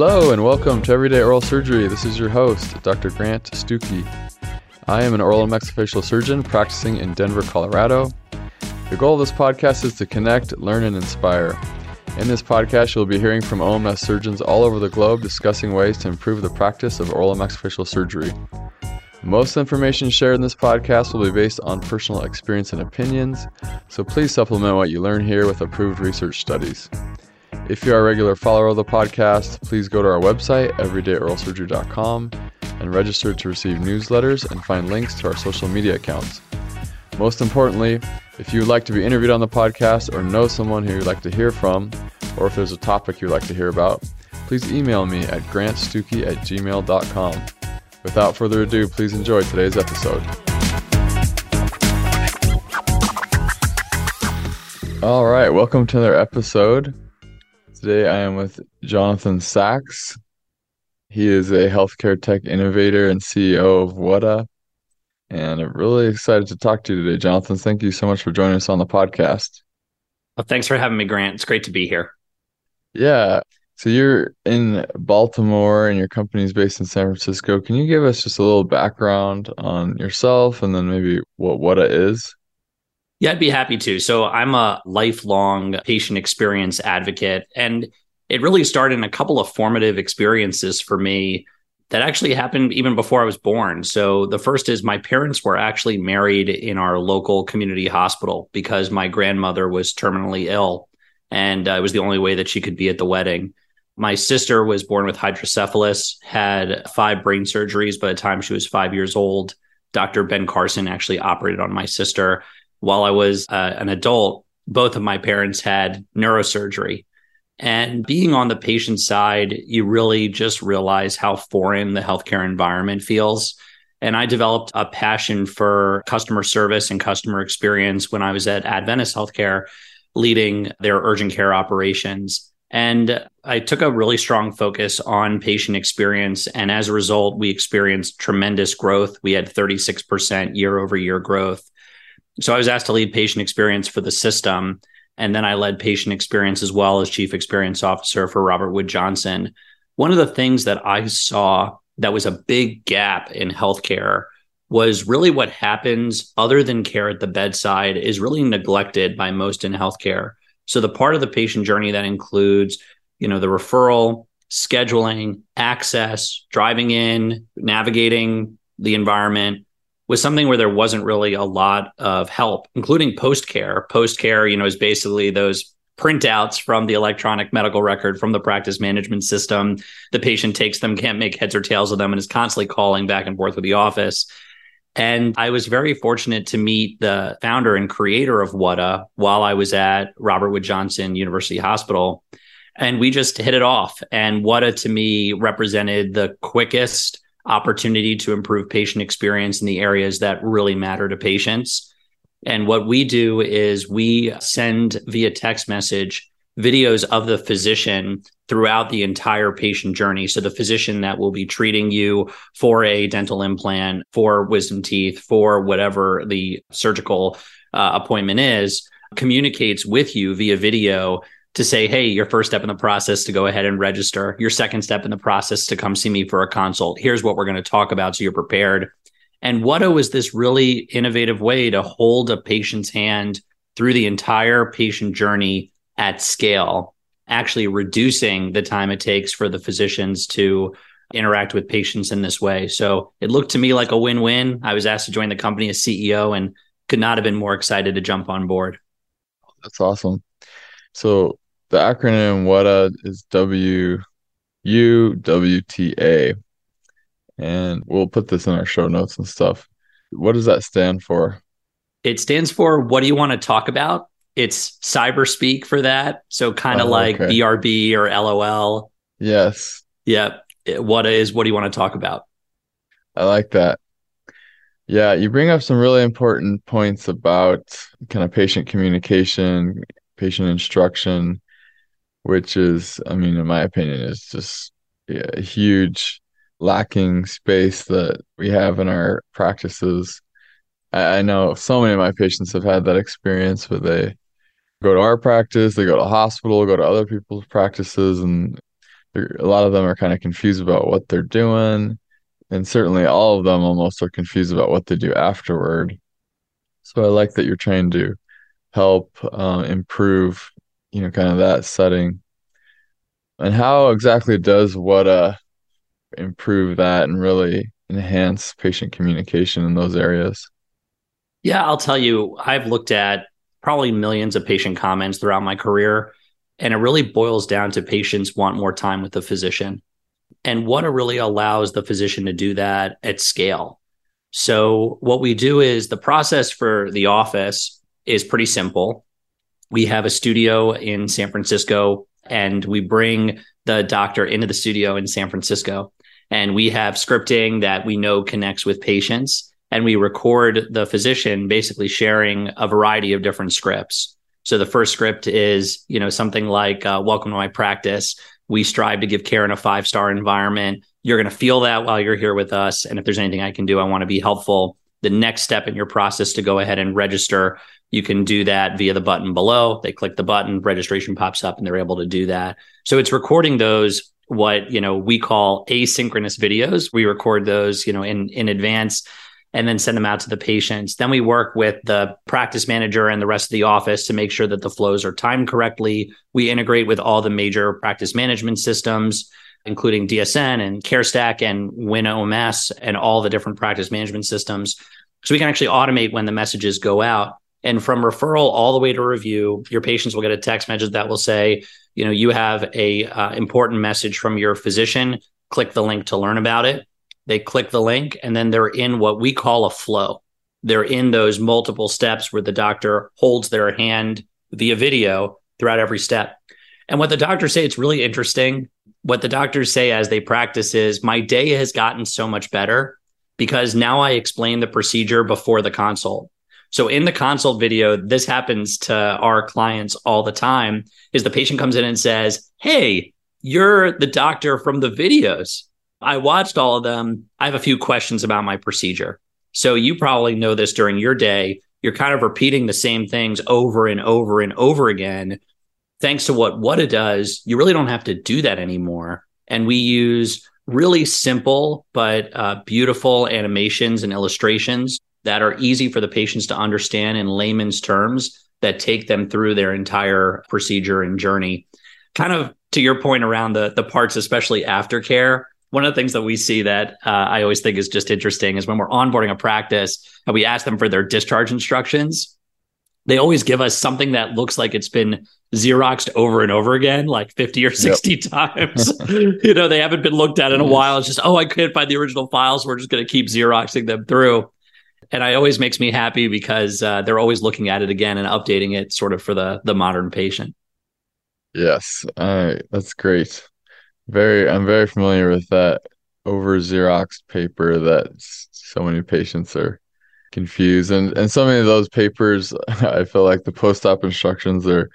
Hello and welcome to Everyday Oral Surgery. This is your host, Dr. Grant Stuckey. I am an oral and maxillofacial surgeon practicing in Denver, Colorado. The goal of this podcast is to connect, learn, and inspire. In this podcast, you'll be hearing from OMS surgeons all over the globe discussing ways to improve the practice of oral and maxillofacial surgery. Most information shared in this podcast will be based on personal experience and opinions, so please supplement what you learn here with approved research studies. If you are a regular follower of the podcast, please go to our website, everydayoralsurgery.com, and register to receive newsletters and find links to our social media accounts. Most importantly, if you would like to be interviewed on the podcast or know someone who you'd like to hear from, or if there's a topic you'd like to hear about, please email me at grantstuckey at gmail.com. Without further ado, please enjoy today's episode. All right, welcome to another episode. Today I am with Jonathan Sachs. He is a healthcare tech innovator and CEO of WUWTA. And I'm really excited to talk to you today, Jonathan. Thank you so much for joining us on the podcast. Well, thanks for having me, Grant. It's great to be here. Yeah. So you're in Baltimore and your company is based in San Francisco. Can you give us just a little background on yourself and then maybe what WUWTA is? Yeah, I'd be happy to. So I'm a lifelong patient experience advocate, and it really started in a couple of formative experiences for me that actually happened even before I was born. So the first is my parents were actually married in our local community hospital because my grandmother was terminally ill, and uh, it was the only way that she could be at the wedding. My sister was born with hydrocephalus, had five brain surgeries by the time she was five years old. Dr. Ben Carson actually operated on my sister while I was uh, an adult, both of my parents had neurosurgery. And being on the patient side, you really just realize how foreign the healthcare environment feels. And I developed a passion for customer service and customer experience when I was at Adventist Healthcare, leading their urgent care operations. And I took a really strong focus on patient experience. And as a result, we experienced tremendous growth. We had 36% year over year growth. So I was asked to lead patient experience for the system. And then I led patient experience as well as chief experience officer for Robert Wood Johnson. One of the things that I saw that was a big gap in healthcare was really what happens other than care at the bedside is really neglected by most in healthcare. So the part of the patient journey that includes, you know, the referral, scheduling, access, driving in, navigating the environment, was something where there wasn't really a lot of help, including post care. Post care, you know, is basically those printouts from the electronic medical record from the practice management system. The patient takes them, can't make heads or tails of them, and is constantly calling back and forth with the office. And I was very fortunate to meet the founder and creator of WUWTA while I was at Robert Wood Johnson University Hospital. And we just hit it off. And WUWTA to me represented the quickest, opportunity to improve patient experience in the areas that really matter to patients. And what we do is we send via text message videos of the physician throughout the entire patient journey. So the physician that will be treating you for a dental implant, for wisdom teeth, for whatever the surgical uh, appointment is, communicates with you via video to say, hey, your first step in the process to go ahead and register, your second step in the process to come see me for a consult. Here's what we're going to talk about so you're prepared. And WUWTA is this really innovative way to hold a patient's hand through the entire patient journey at scale, actually reducing the time it takes for the physicians to interact with patients in this way. So it looked to me like a win win. I was asked to join the company as CEO and could not have been more excited to jump on board. That's awesome. So the acronym WUWTA is W U W T A. And we'll put this in our show notes and stuff. What does that stand for? It stands for what do you want to talk about? It's cyber speak for that. So kind of oh, like okay. BRB or LOL. Yes. Yep. What is what do you want to talk about? I like that. Yeah, you bring up some really important points about kind of patient communication, patient instruction, which is, I mean, in my opinion, is just a huge lacking space that we have in our practices. I, I know so many of my patients have had that experience where they go to our practice, they go to hospital, go to other people's practices, and a lot of them are kind of confused about what they're doing. And certainly all of them almost are confused about what they do afterward. So I like that you're trying to help uh, improve, you know, kind of that setting. And how exactly does WUWTA improve that and really enhance patient communication in those areas? Yeah, I'll tell you, I've looked at probably millions of patient comments throughout my career, and it really boils down to patients want more time with the physician. And WUWTA really allows the physician to do that at scale. So, what we do is the process for the office is pretty simple. We have a studio in San Francisco, and we bring the doctor into the studio in San Francisco. And we have scripting that we know connects with patients. And we record the physician basically sharing a variety of different scripts. So the first script is, you know, something like, uh, "Welcome to my practice. We strive to give care in a five star environment. You're going to feel that while you're here with us. And if there's anything I can do, I want to be helpful. The next step in your process to go ahead and register, you can do that via the button below. They click the button, registration pops up, and they're able to do that. So it's recording those what you know we call asynchronous videos. We record those, you know, in in advance and then send them out to the patients. Then we work with the practice manager and the rest of the office to make sure that the flows are timed correctly. We integrate with all the major practice management systems, including DSN and CareStack and WinOMS and all the different practice management systems. So we can actually automate when the messages go out. And from referral all the way to review, your patients will get a text message that will say, you know, you have a uh, important message from your physician. Click the link to learn about it they click the link and then they're in what we call a flow. They're in those multiple steps where the doctor holds their hand via video throughout every step. And what the doctors say, it's really interesting. What the doctors say as they practice is my day has gotten so much better because now I explain the procedure before the consult. So in the consult video, this happens to our clients all the time is the patient comes in and says, Hey, you're the doctor from the videos. I watched all of them. I have a few questions about my procedure. So you probably know this during your day. You're kind of repeating the same things over and over and over again. Thanks to what WUWTA does, you really don't have to do that anymore. And we use really simple but uh, beautiful animations and illustrations that are easy for the patients to understand in layman's terms that take them through their entire procedure and journey. Kind of to your point around the the parts, especially aftercare one of the things that we see that uh, I always think is just interesting is when we're onboarding a practice and we ask them for their discharge instructions, they always give us something that looks like it's been Xeroxed over and over again, like 50 or 60 yep. times. you know, they haven't been looked at in a while. It's just, oh, I couldn't find the original files. We're just going to keep Xeroxing them through. And it always makes me happy because uh, they're always looking at it again and updating it sort of for the the modern patient. Yes, uh, that's great. Very, I'm very familiar with that over Xerox paper that so many patients are confused, and and so many of those papers, I feel like the post-op instructions are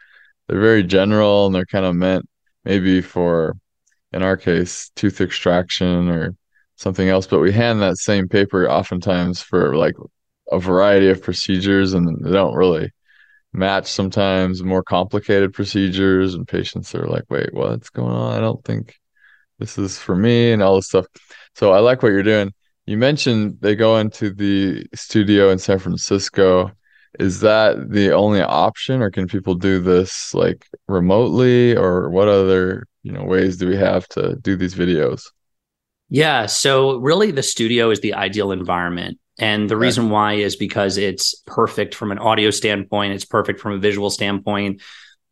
they're very general and they're kind of meant maybe for, in our case, tooth extraction or something else. But we hand that same paper oftentimes for like a variety of procedures, and they don't really match sometimes more complicated procedures and patients are like wait what's going on i don't think this is for me and all this stuff. So I like what you're doing. You mentioned they go into the studio in San Francisco. Is that the only option or can people do this like remotely or what other, you know, ways do we have to do these videos? Yeah, so really the studio is the ideal environment. And the reason why is because it's perfect from an audio standpoint, it's perfect from a visual standpoint.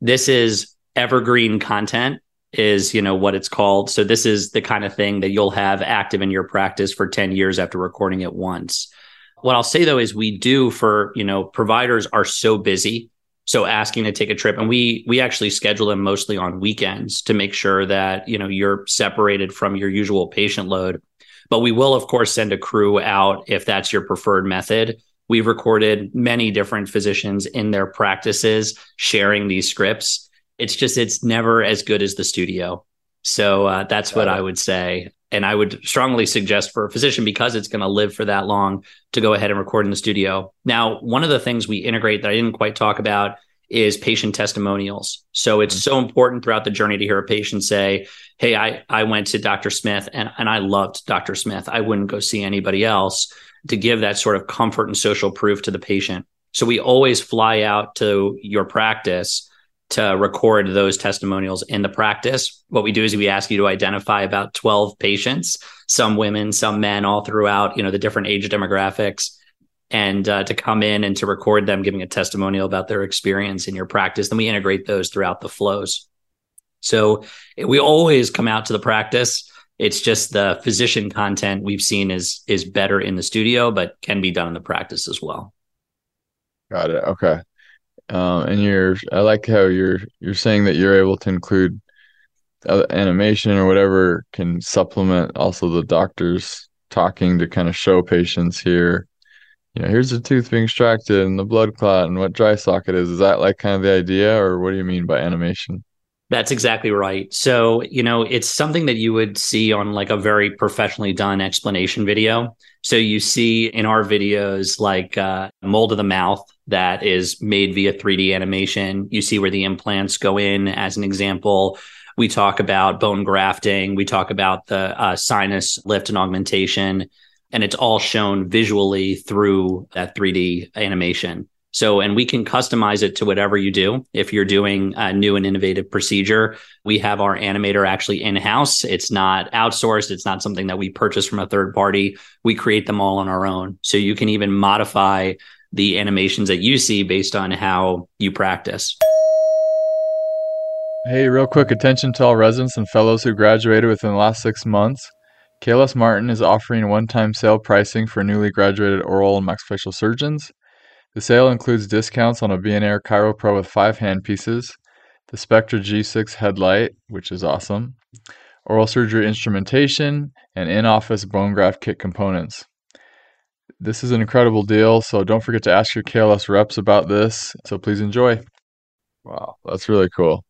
This is evergreen content is you know what it's called so this is the kind of thing that you'll have active in your practice for 10 years after recording it once what i'll say though is we do for you know providers are so busy so asking to take a trip and we we actually schedule them mostly on weekends to make sure that you know you're separated from your usual patient load but we will of course send a crew out if that's your preferred method we've recorded many different physicians in their practices sharing these scripts it's just it's never as good as the studio. So uh, that's what I would say. And I would strongly suggest for a physician because it's going to live for that long to go ahead and record in the studio. Now, one of the things we integrate that I didn't quite talk about is patient testimonials. So it's mm-hmm. so important throughout the journey to hear a patient say, Hey, I, I went to Dr. Smith and, and I loved Dr. Smith. I wouldn't go see anybody else to give that sort of comfort and social proof to the patient. So we always fly out to your practice to record those testimonials in the practice. What we do is we ask you to identify about 12 patients, some women, some men, all throughout, you know, the different age demographics and uh, to come in and to record them giving a testimonial about their experience in your practice. Then we integrate those throughout the flows. So we always come out to the practice. It's just the physician content we've seen is is better in the studio, but can be done in the practice as well. Got it. Okay. Um, and you're, I like how you're you're saying that you're able to include animation or whatever can supplement also the doctors talking to kind of show patients here you know, here's the tooth being extracted and the blood clot and what dry socket is. Is that like kind of the idea, or what do you mean by animation? That's exactly right. So, you know, it's something that you would see on like a very professionally done explanation video. So, you see in our videos like uh, mold of the mouth that is made via 3D animation. You see where the implants go in, as an example. We talk about bone grafting. We talk about the uh, sinus lift and augmentation and it's all shown visually through that 3D animation. So, and we can customize it to whatever you do. If you're doing a new and innovative procedure, we have our animator actually in house. It's not outsourced. It's not something that we purchase from a third party. We create them all on our own. So you can even modify the animations that you see based on how you practice. Hey, real quick attention to all residents and fellows who graduated within the last six months. KLS Martin is offering one-time sale pricing for newly graduated oral and maxillofacial surgeons. The sale includes discounts on a Bien-Air ChiroPro with five handpieces, the Spectra G6 headlight, which is awesome, oral surgery instrumentation, and in-office bone graft kit components. This is an incredible deal, so don't forget to ask your KLS reps about this. So please enjoy. Wow, that's really cool.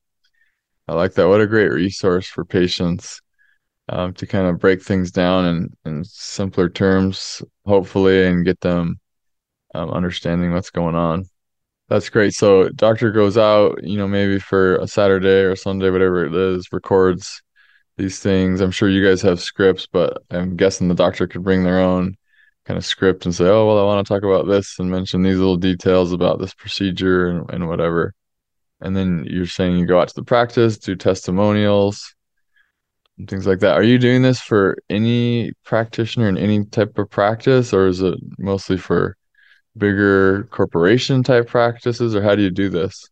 I like that. What a great resource for patients um, to kind of break things down in, in simpler terms, hopefully, and get them um, understanding what's going on. That's great. So doctor goes out, you know, maybe for a Saturday or Sunday, whatever it is, records these things. I'm sure you guys have scripts, but I'm guessing the doctor could bring their own kind of script and say, oh, well, I want to talk about this and mention these little details about this procedure and, and whatever. And then you're saying you go out to the practice, do testimonials, and things like that. Are you doing this for any practitioner in any type of practice, or is it mostly for bigger corporation type practices, or how do you do this?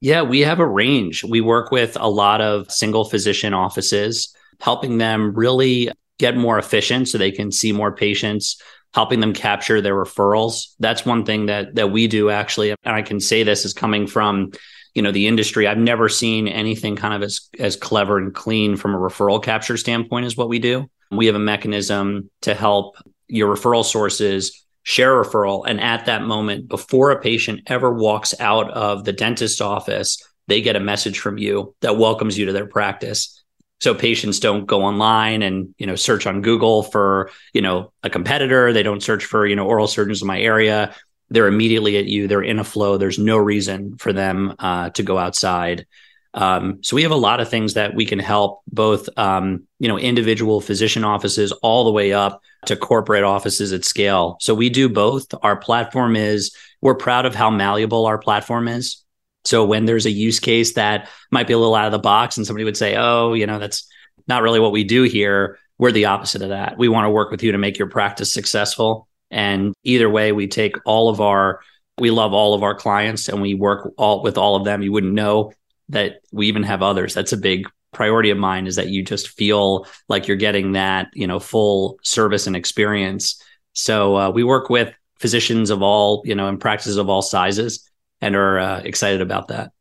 Yeah, we have a range. We work with a lot of single physician offices, helping them really get more efficient so they can see more patients, helping them capture their referrals. That's one thing that that we do actually, and I can say this is coming from you know the industry. I've never seen anything kind of as as clever and clean from a referral capture standpoint as what we do. We have a mechanism to help your referral sources share referral. And at that moment before a patient ever walks out of the dentist's office they get a message from you that welcomes you to their practice so patients don't go online and you know search on google for you know a competitor they don't search for you know oral surgeons in my area they're immediately at you. They're in a flow. There's no reason for them uh, to go outside. Um, so we have a lot of things that we can help both, um, you know, individual physician offices all the way up to corporate offices at scale. So we do both. Our platform is we're proud of how malleable our platform is. So when there's a use case that might be a little out of the box, and somebody would say, "Oh, you know, that's not really what we do here," we're the opposite of that. We want to work with you to make your practice successful. And either way, we take all of our, we love all of our clients and we work all with all of them. You wouldn't know that we even have others. That's a big priority of mine is that you just feel like you're getting that, you know, full service and experience. So uh, we work with physicians of all, you know, and practices of all sizes and are uh, excited about that.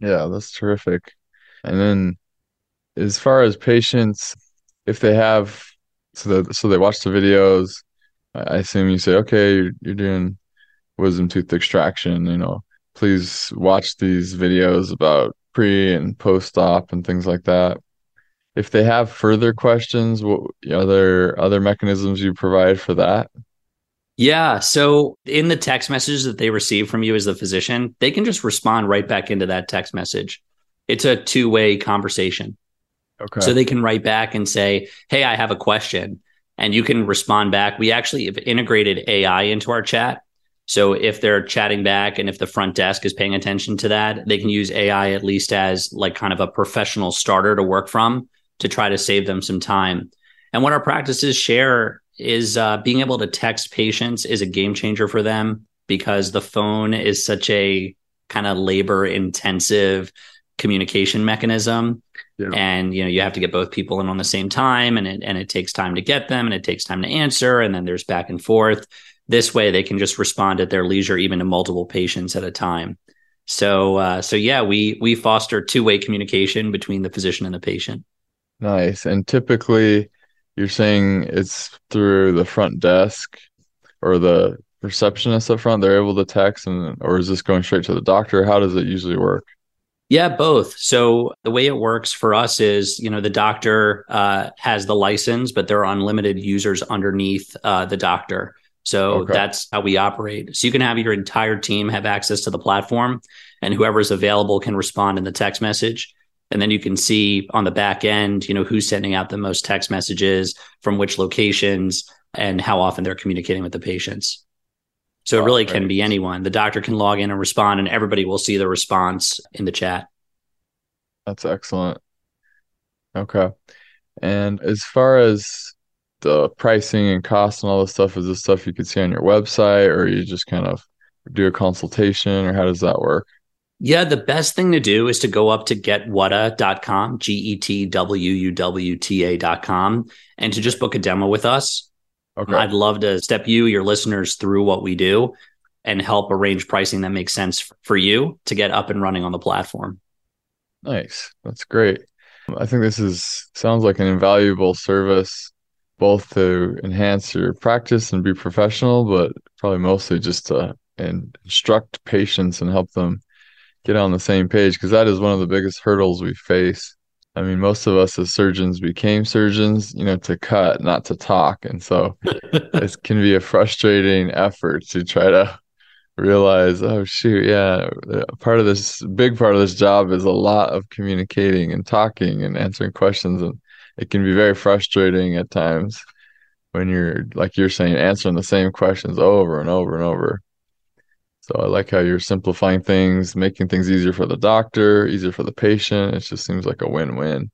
Yeah, that's terrific. And then as far as patients, if they have, so so they watch the videos, I assume you say, okay, you're, you're doing wisdom tooth extraction, you know, please watch these videos about pre and post op and things like that. If they have further questions, what are there other mechanisms you provide for that? Yeah. So in the text message that they receive from you as the physician, they can just respond right back into that text message. It's a two way conversation. Okay. So they can write back and say, Hey, I have a question. And you can respond back. We actually have integrated AI into our chat. So if they're chatting back and if the front desk is paying attention to that, they can use AI at least as like kind of a professional starter to work from to try to save them some time. And what our practices share is uh, being able to text patients is a game changer for them because the phone is such a kind of labor intensive communication mechanism. Yeah. and you know you have to get both people in on the same time and it and it takes time to get them and it takes time to answer and then there's back and forth. This way they can just respond at their leisure even to multiple patients at a time. So uh, so yeah we we foster two-way communication between the physician and the patient. Nice. And typically you're saying it's through the front desk or the receptionist up front they're able to text and or is this going straight to the doctor? How does it usually work? Yeah both. So the way it works for us is you know the doctor uh, has the license but there are unlimited users underneath uh, the doctor. So okay. that's how we operate. So you can have your entire team have access to the platform and whoever's available can respond in the text message and then you can see on the back end you know who's sending out the most text messages from which locations and how often they're communicating with the patients. So it oh, really can be anyone. The doctor can log in and respond and everybody will see the response in the chat. That's excellent. Okay. And as far as the pricing and cost and all this stuff is this stuff you could see on your website or you just kind of do a consultation or how does that work yeah, the best thing to do is to go up to getwuwta.com, G E T W U W T A.com, and to just book a demo with us. Okay. I'd love to step you, your listeners, through what we do and help arrange pricing that makes sense for you to get up and running on the platform. Nice. That's great. I think this is sounds like an invaluable service both to enhance your practice and be professional, but probably mostly just to instruct patients and help them get on the same page because that is one of the biggest hurdles we face. I mean, most of us as surgeons became surgeons, you know, to cut, not to talk. And so it can be a frustrating effort to try to realize, oh, shoot, yeah, part of this big part of this job is a lot of communicating and talking and answering questions. And it can be very frustrating at times when you're, like you're saying, answering the same questions over and over and over. So I like how you're simplifying things, making things easier for the doctor, easier for the patient. It just seems like a win-win.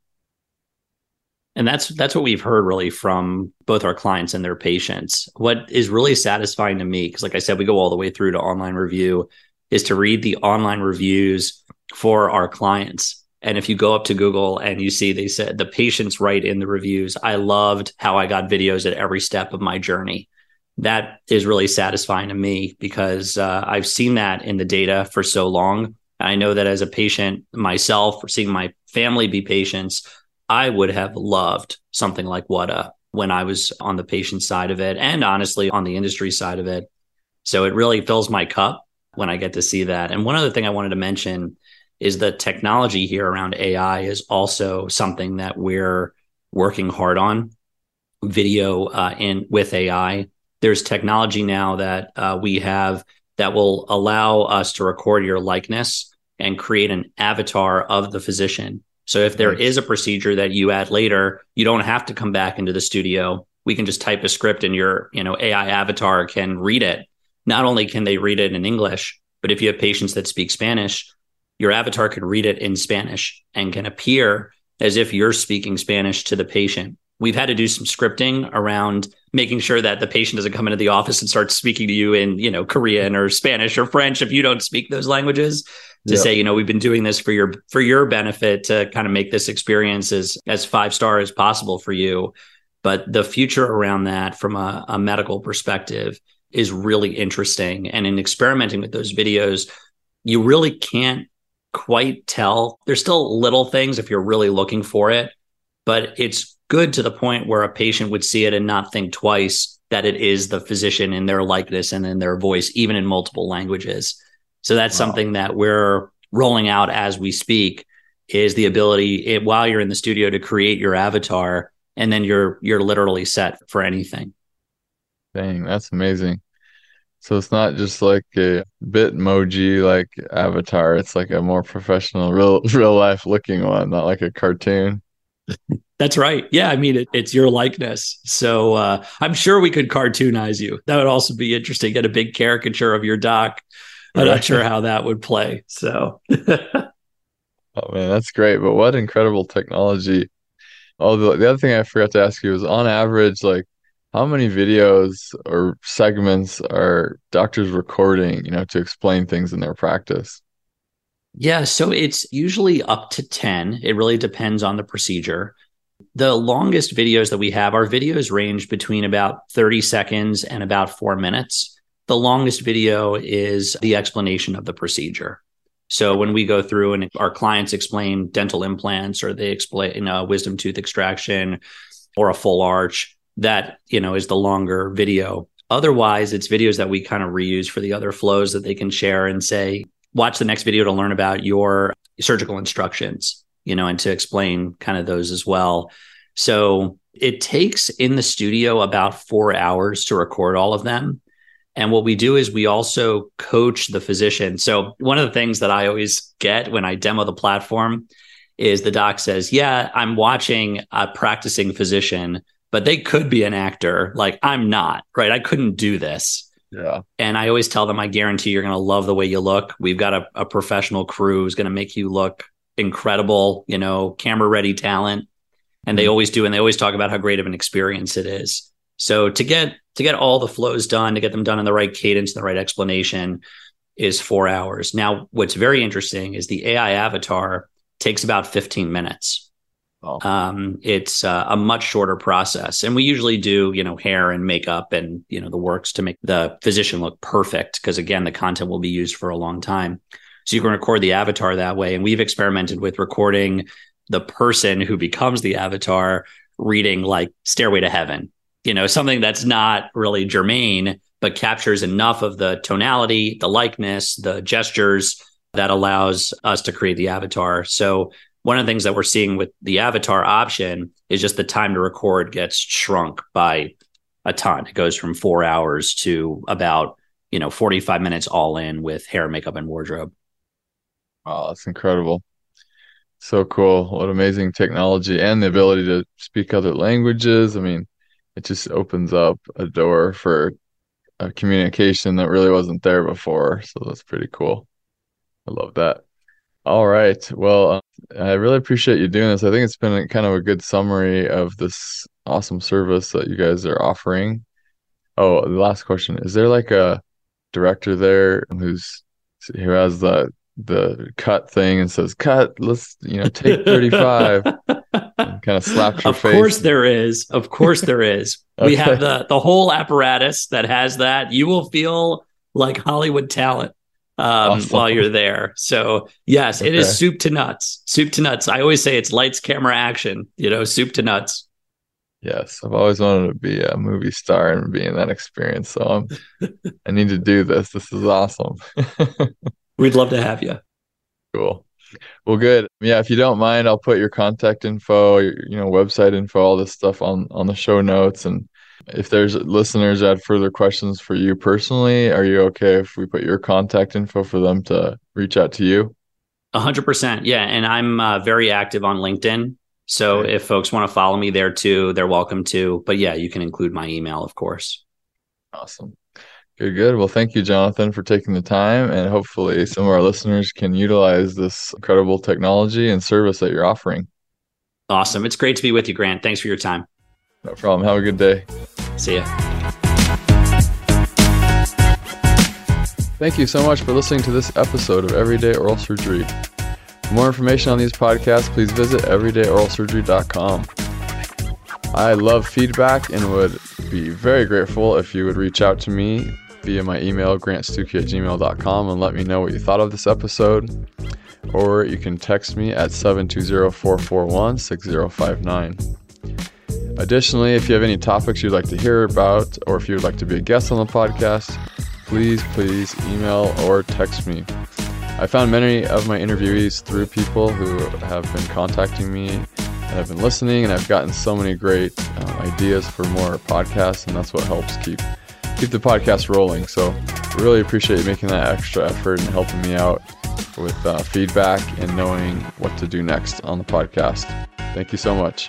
And that's that's what we've heard really from both our clients and their patients. What is really satisfying to me, because like I said, we go all the way through to online review, is to read the online reviews for our clients. And if you go up to Google and you see they said the patients write in the reviews, I loved how I got videos at every step of my journey that is really satisfying to me because uh, I've seen that in the data for so long. I know that as a patient myself, seeing my family be patients, I would have loved something like WUWTA when I was on the patient side of it and honestly on the industry side of it. So it really fills my cup when I get to see that. And one other thing I wanted to mention is the technology here around AI is also something that we're working hard on. Video uh, in with AI there's technology now that uh, we have that will allow us to record your likeness and create an avatar of the physician. So if there is a procedure that you add later, you don't have to come back into the studio. We can just type a script and your, you know, AI avatar can read it. Not only can they read it in English, but if you have patients that speak Spanish, your avatar can read it in Spanish and can appear as if you're speaking Spanish to the patient we've had to do some scripting around making sure that the patient doesn't come into the office and start speaking to you in you know korean or spanish or french if you don't speak those languages to say you know we've been doing this for your for your benefit to kind of make this experience as as five star as possible for you. But the future around that from a, a medical perspective is really interesting. And in experimenting with those videos you really can't quite tell. There's still little things if you're really looking for it but it's good to the point where a patient would see it and not think twice that it is the physician in their likeness and in their voice, even in multiple languages. So that's wow. something that we're rolling out as we speak is the ability it, while you're in the studio to create your avatar and then you're you're literally set for anything. Dang, that's amazing. So it's not just like a Bitmoji like avatar. It's like a more professional, real real life looking one, not like a cartoon. That's right. Yeah, I mean it, it's your likeness. So uh, I'm sure we could cartoonize you. That would also be interesting. Get a big caricature of your doc. I'm not sure how that would play. So. oh man, that's great. But what incredible technology! Oh, the, the other thing I forgot to ask you is, on average, like how many videos or segments are doctors recording, you know, to explain things in their practice? Yeah, so it's usually up to 10. It really depends on the procedure. The longest videos that we have, our videos range between about 30 seconds and about four minutes. The longest video is the explanation of the procedure. So when we go through and our clients explain dental implants or they explain a wisdom tooth extraction or a full arch, that you know is the longer video otherwise it's videos that we kind of reuse for the other flows that they can share and say watch the next video to learn about your surgical instructions you know and to explain kind of those as well so it takes in the studio about four hours to record all of them and what we do is we also coach the physician so one of the things that i always get when i demo the platform is the doc says yeah i'm watching a practicing physician but they could be an actor. Like I'm not, right? I couldn't do this. Yeah. And I always tell them, I guarantee you're going to love the way you look. We've got a, a professional crew who's going to make you look incredible, you know, camera ready talent. And they mm-hmm. always do. And they always talk about how great of an experience it is. So to get, to get all the flows done, to get them done in the right cadence, the right explanation is four hours. Now, what's very interesting is the AI avatar takes about 15 minutes. Oh. Um, it's uh, a much shorter process, and we usually do, you know, hair and makeup and you know the works to make the physician look perfect. Because again, the content will be used for a long time, so you can record the avatar that way. And we've experimented with recording the person who becomes the avatar reading like Stairway to Heaven, you know, something that's not really germane, but captures enough of the tonality, the likeness, the gestures that allows us to create the avatar. So one of the things that we're seeing with the avatar option is just the time to record gets shrunk by a ton. It goes from four hours to about, you know, 45 minutes all in with hair, makeup, and wardrobe. Wow, that's incredible. So cool. What amazing technology and the ability to speak other languages. I mean, it just opens up a door for a communication that really wasn't there before. So that's pretty cool. I love that. All right. Well, uh, I really appreciate you doing this. I think it's been kind of a good summary of this awesome service that you guys are offering. Oh, the last question. Is there like a director there who's who has the the cut thing and says, "Cut, let's, you know, take 35." kind of slaps your of face. Of course there is. Of course there is. okay. We have the the whole apparatus that has that. You will feel like Hollywood talent um, awesome. while you're there. So yes, okay. it is soup to nuts. Soup to nuts. I always say it's lights, camera, action. You know, soup to nuts. Yes, I've always wanted to be a movie star and be in that experience. So I'm, I need to do this. This is awesome. We'd love to have you. Cool. Well, good. Yeah, if you don't mind, I'll put your contact info, your, you know, website info, all this stuff on on the show notes, and if there's listeners that have further questions for you personally, are you okay if we put your contact info for them to reach out to you? A hundred percent. Yeah. And I'm uh, very active on LinkedIn. So if folks want to follow me there too, they're welcome to. But yeah, you can include my email, of course. Awesome. Good, good. Well, thank you, Jonathan, for taking the time. And hopefully, some of our listeners can utilize this incredible technology and service that you're offering. Awesome. It's great to be with you, Grant. Thanks for your time. No problem. Have a good day. See ya. Thank you so much for listening to this episode of Everyday Oral Surgery. For more information on these podcasts, please visit everydayoralsurgery.com. I love feedback and would be very grateful if you would reach out to me via my email, grantstuckey at gmail.com, and let me know what you thought of this episode. Or you can text me at 720 441 6059. Additionally, if you have any topics you'd like to hear about, or if you would like to be a guest on the podcast, please, please email or text me. I found many of my interviewees through people who have been contacting me and have been listening, and I've gotten so many great uh, ideas for more podcasts, and that's what helps keep keep the podcast rolling. So really appreciate you making that extra effort and helping me out with uh, feedback and knowing what to do next on the podcast. Thank you so much.